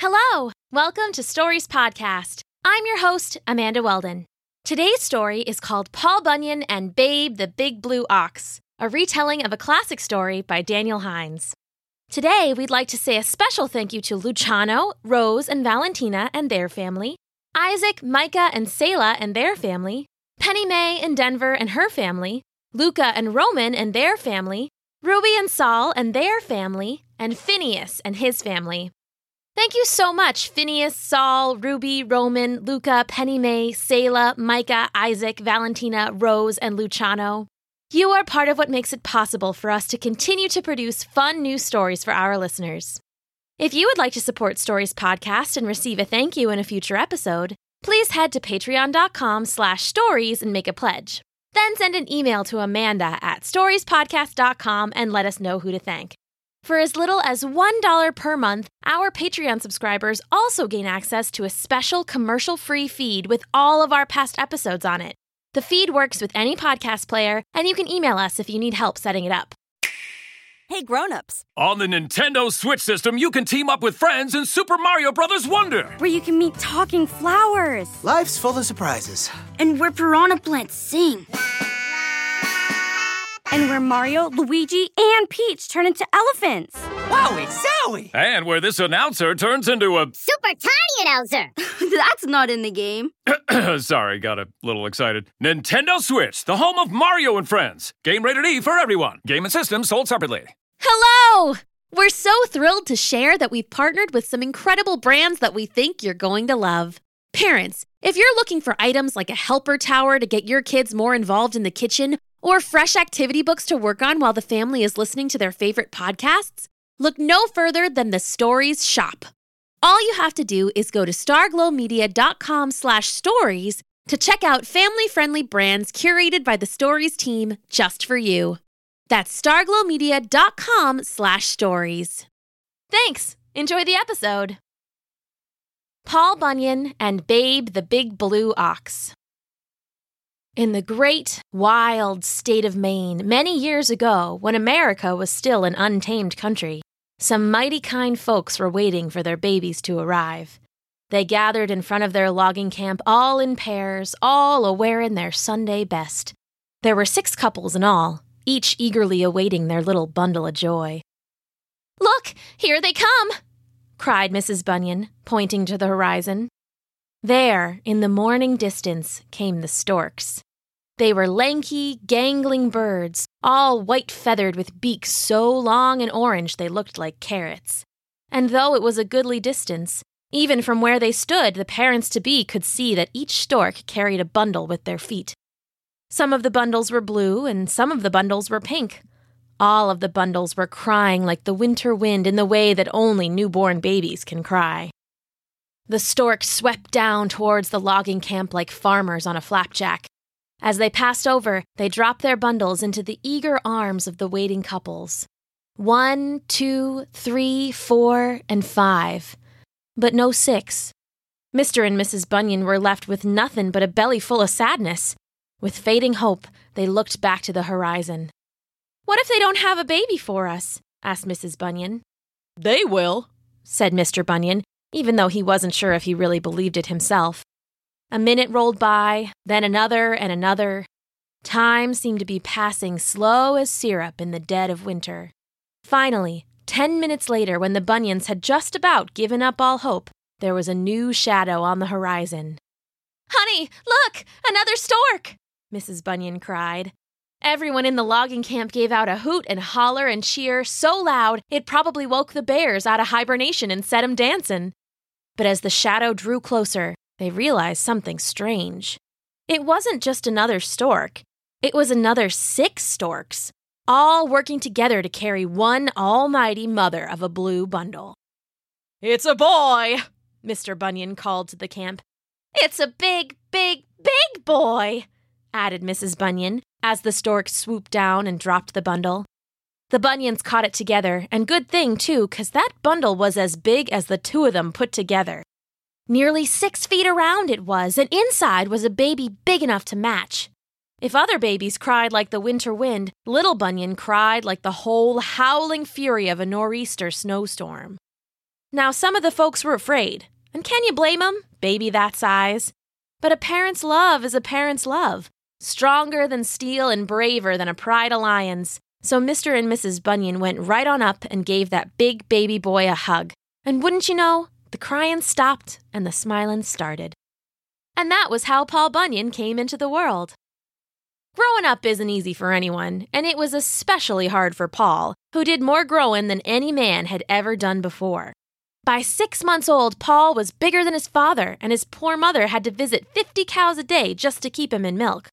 Hello! Welcome to Stories Podcast. I'm your host, Amanda Weldon. Today's story is called Paul Bunyan and Babe the Big Blue Ox, a retelling of a classic story by Daniel Hines. Today, we'd like to say a special thank you to Luciano, Rose, and Valentina and their family, Isaac, Micah, and Selah and their family, Penny May in Denver and her family, Luca and Roman and their family, Ruby and Saul and their family, and Phineas and his family. Thank you so much, Phineas, Saul, Ruby, Roman, Luca, Penny May, Selah, Micah, Isaac, Valentina, Rose, and Luciano. You are part of what makes it possible for us to continue to produce fun new stories for our listeners. If you would like to support Stories Podcast and receive a thank you in a future episode, please head to patreon.com slash stories and make a pledge. Then send an email to Amanda at storiespodcast.com and let us know who to thank. For as little as $1 per month, our Patreon subscribers also gain access to a special commercial free feed with all of our past episodes on it. The feed works with any podcast player, and you can email us if you need help setting it up. Hey grown-ups, On the Nintendo Switch system, you can team up with friends in Super Mario Bros. Wonder. where you can meet talking flowers Life's full of surprises. and where piranha plants sing. And where Mario, Luigi, and Peach turn into elephants. Wowie zowie! And where this announcer turns into a. Super tiny announcer. That's not in the game. Sorry, got a little excited. Nintendo Switch, the home of Mario and Friends. Game rated E for everyone. Game and system sold separately. Hello! We're so thrilled to share that we've partnered with some incredible brands that we think you're going to love. Parents, if you're looking for items like a helper tower to get your kids more involved in the kitchen, or fresh activity books to work on while the family is listening to their favorite podcasts, look no further than the Stories Shop. All you have to do is go to starglowmedia.com slash stories to check out family-friendly brands curated by the Stories team just for you. That's starglowmedia.com slash stories. Thanks. Enjoy the episode. Paul Bunyan and Babe the Big Blue Ox. In the great, wild state of Maine, many years ago, when America was still an untamed country, some mighty kind folks were waiting for their babies to arrive. They gathered in front of their logging camp all in pairs, all a wearing their Sunday best. There were six couples in all, each eagerly awaiting their little bundle of joy. Look, here they come! cried Mrs. Bunyan, pointing to the horizon. There, in the morning distance, came the storks. They were lanky, gangling birds, all white feathered with beaks so long and orange they looked like carrots. And though it was a goodly distance, even from where they stood, the parents to be could see that each stork carried a bundle with their feet. Some of the bundles were blue, and some of the bundles were pink. All of the bundles were crying like the winter wind in the way that only newborn babies can cry. The storks swept down towards the logging camp like farmers on a flapjack. As they passed over, they dropped their bundles into the eager arms of the waiting couples. One, two, three, four, and five. But no six. Mr. and Mrs. Bunyan were left with nothing but a belly full of sadness. With fading hope, they looked back to the horizon. What if they don't have a baby for us? asked Mrs. Bunyan. They will, said Mr. Bunyan, even though he wasn't sure if he really believed it himself. A minute rolled by, then another and another. Time seemed to be passing slow as syrup in the dead of winter. Finally, ten minutes later, when the Bunyans had just about given up all hope, there was a new shadow on the horizon. Honey, look! Another stork! Mrs. Bunyan cried. Everyone in the logging camp gave out a hoot and holler and cheer so loud it probably woke the bears out of hibernation and set 'em dancing. But as the shadow drew closer, they realized something strange. It wasn't just another stork, it was another six storks, all working together to carry one almighty mother of a blue bundle. It's a boy, Mr. Bunyan called to the camp. It's a big, big, big boy, added Mrs. Bunyan as the stork swooped down and dropped the bundle. The Bunyans caught it together, and good thing, too, 'cause that bundle was as big as the two of them put together. Nearly six feet around it was, and inside was a baby big enough to match. If other babies cried like the winter wind, little Bunyan cried like the whole howling fury of a nor'easter snowstorm. Now, some of the folks were afraid, and can you blame 'em? Baby that size. But a parent's love is a parent's love, stronger than steel and braver than a pride of lions. So Mr. and Mrs. Bunyan went right on up and gave that big baby boy a hug. And wouldn't you know, the crying stopped and the smiling started. And that was how Paul Bunyan came into the world. Growing up isn't easy for anyone, and it was especially hard for Paul, who did more growing than any man had ever done before. By six months old, Paul was bigger than his father, and his poor mother had to visit 50 cows a day just to keep him in milk.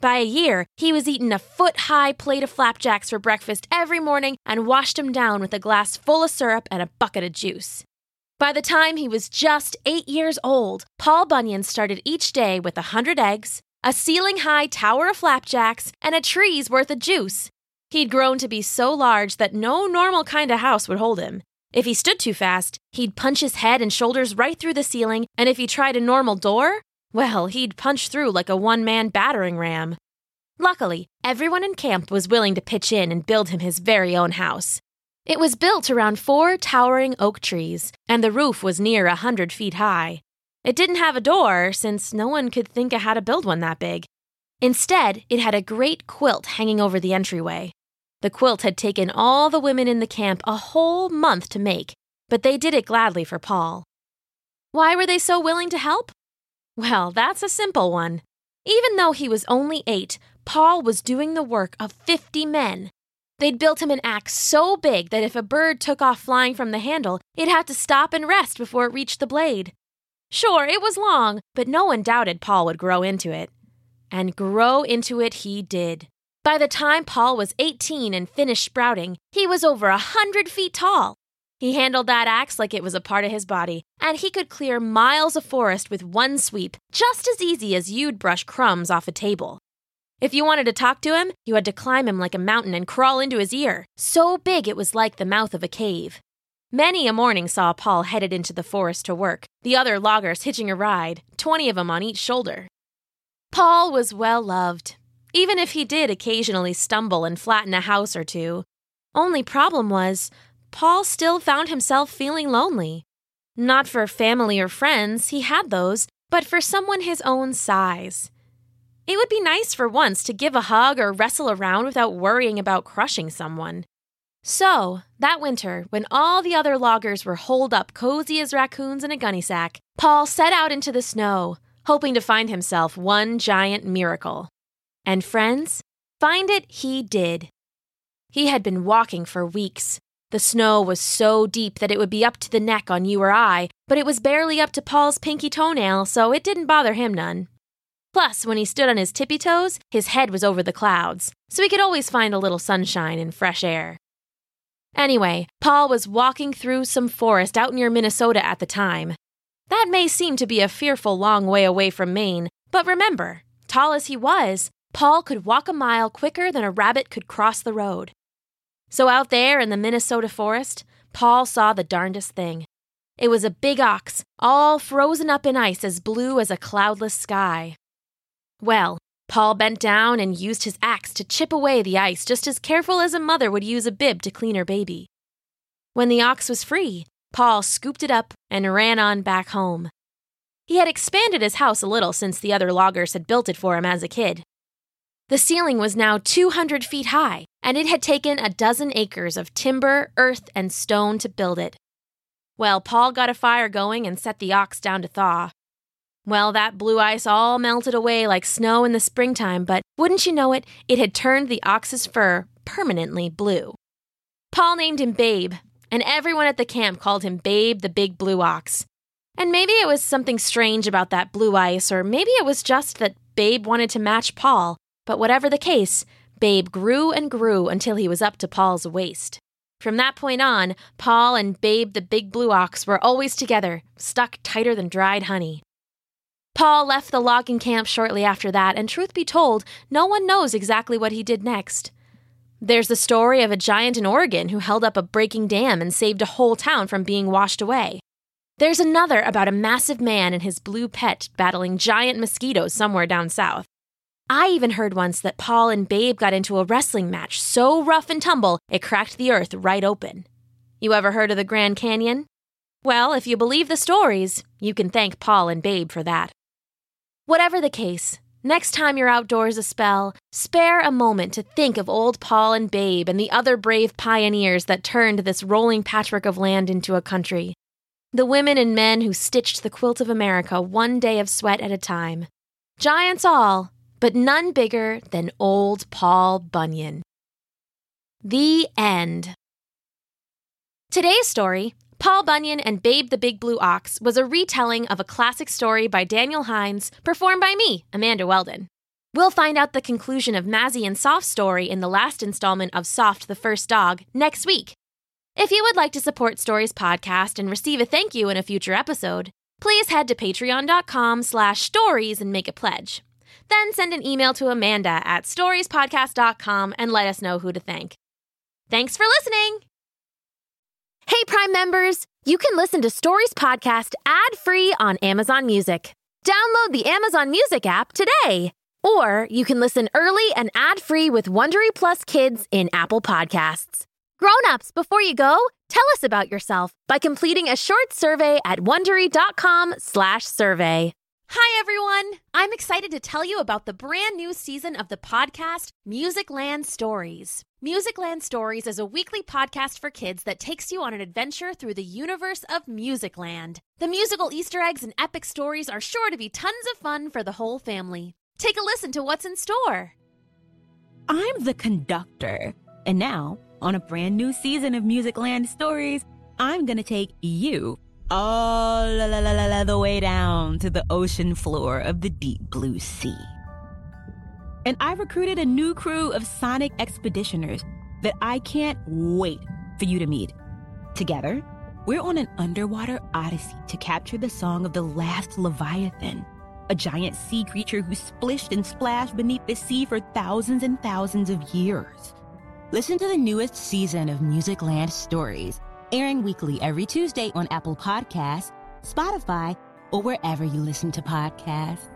By a year, he was eating a foot high plate of flapjacks for breakfast every morning and washed them down with a glass full of syrup and a bucket of juice. By the time he was just eight years old, Paul Bunyan started each day with a hundred eggs, a ceiling high tower of flapjacks, and a tree's worth of juice. He'd grown to be so large that no normal kind of house would hold him. If he stood too fast, he'd punch his head and shoulders right through the ceiling, and if he tried a normal door, well, he'd punch through like a one man battering ram. Luckily, everyone in camp was willing to pitch in and build him his very own house. It was built around four towering oak trees, and the roof was near a hundred feet high. It didn't have a door, since no one could think of how to build one that big. Instead, it had a great quilt hanging over the entryway. The quilt had taken all the women in the camp a whole month to make, but they did it gladly for Paul. Why were they so willing to help? Well, that's a simple one. Even though he was only eight, Paul was doing the work of 50 men, They'd built him an axe so big that if a bird took off flying from the handle, it had to stop and rest before it reached the blade. Sure, it was long, but no one doubted Paul would grow into it. And grow into it he did. By the time Paul was 18 and finished sprouting, he was over a hundred feet tall. He handled that axe like it was a part of his body, and he could clear miles of forest with one sweep, just as easy as you'd brush crumbs off a table. If you wanted to talk to him, you had to climb him like a mountain and crawl into his ear. So big it was like the mouth of a cave. Many a morning saw Paul headed into the forest to work, the other loggers hitching a ride, 20 of them on each shoulder. Paul was well loved, even if he did occasionally stumble and flatten a house or two. Only problem was, Paul still found himself feeling lonely. Not for family or friends, he had those, but for someone his own size. It would be nice for once to give a hug or wrestle around without worrying about crushing someone. So, that winter, when all the other loggers were holed up cozy as raccoons in a gunny sack, Paul set out into the snow, hoping to find himself one giant miracle. And friends, find it he did. He had been walking for weeks. The snow was so deep that it would be up to the neck on you or I, but it was barely up to Paul's pinky toenail, so it didn't bother him none. Plus, when he stood on his tippy toes, his head was over the clouds, so he could always find a little sunshine and fresh air. Anyway, Paul was walking through some forest out near Minnesota at the time. That may seem to be a fearful long way away from Maine, but remember, tall as he was, Paul could walk a mile quicker than a rabbit could cross the road. So out there in the Minnesota forest, Paul saw the darndest thing. It was a big ox, all frozen up in ice as blue as a cloudless sky. Well, Paul bent down and used his axe to chip away the ice just as careful as a mother would use a bib to clean her baby. When the ox was free, Paul scooped it up and ran on back home. He had expanded his house a little since the other loggers had built it for him as a kid. The ceiling was now 200 feet high, and it had taken a dozen acres of timber, earth, and stone to build it. Well, Paul got a fire going and set the ox down to thaw. Well, that blue ice all melted away like snow in the springtime, but wouldn't you know it, it had turned the ox's fur permanently blue. Paul named him Babe, and everyone at the camp called him Babe the Big Blue Ox. And maybe it was something strange about that blue ice, or maybe it was just that Babe wanted to match Paul, but whatever the case, Babe grew and grew until he was up to Paul's waist. From that point on, Paul and Babe the Big Blue Ox were always together, stuck tighter than dried honey. Paul left the logging camp shortly after that, and truth be told, no one knows exactly what he did next. There's the story of a giant in Oregon who held up a breaking dam and saved a whole town from being washed away. There's another about a massive man and his blue pet battling giant mosquitoes somewhere down south. I even heard once that Paul and Babe got into a wrestling match so rough and tumble it cracked the earth right open. You ever heard of the Grand Canyon? Well, if you believe the stories, you can thank Paul and Babe for that. Whatever the case, next time you're outdoors a spell, spare a moment to think of old Paul and Babe and the other brave pioneers that turned this rolling patchwork of land into a country. The women and men who stitched the quilt of America one day of sweat at a time. Giants all, but none bigger than old Paul Bunyan. The end. Today's story, Paul Bunyan and Babe the Big Blue Ox, was a retelling of a classic story by Daniel Hines, performed by me, Amanda Weldon. We'll find out the conclusion of Mazzy and Soft's story in the last installment of Soft the First Dog next week. If you would like to support Stories Podcast and receive a thank you in a future episode, please head to patreon.com slash stories and make a pledge. Then send an email to Amanda at storiespodcast.com and let us know who to thank. Thanks for listening! Hey, Prime members! You can listen to Stories Podcast ad free on Amazon Music. Download the Amazon Music app today. Or you can listen early and ad free with Wondery Plus Kids in Apple Podcasts. Grown-ups, before you go, tell us about yourself by completing a short survey at wondery.com/survey. Hi everyone. I'm excited to tell you about the brand new season of the podcast Musicland Stories. Musicland Stories is a weekly podcast for kids that takes you on an adventure through the universe of Musicland. The musical Easter eggs and epic stories are sure to be tons of fun for the whole family. Take a listen to what's in store. I'm the conductor, and now on a brand new season of Musicland Stories, I'm gonna take you Oh, all la, la, la, la, the way down to the ocean floor of the deep blue sea. And I recruited a new crew of sonic expeditioners that I can't wait for you to meet. Together, we're on an underwater odyssey to capture the song of the last Leviathan, a giant sea creature who splished and splashed beneath the sea for thousands and thousands of years. Listen to the newest season of Musicland Stories, airing weekly every Tuesday on Apple Podcasts, Spotify, or wherever you listen to podcasts.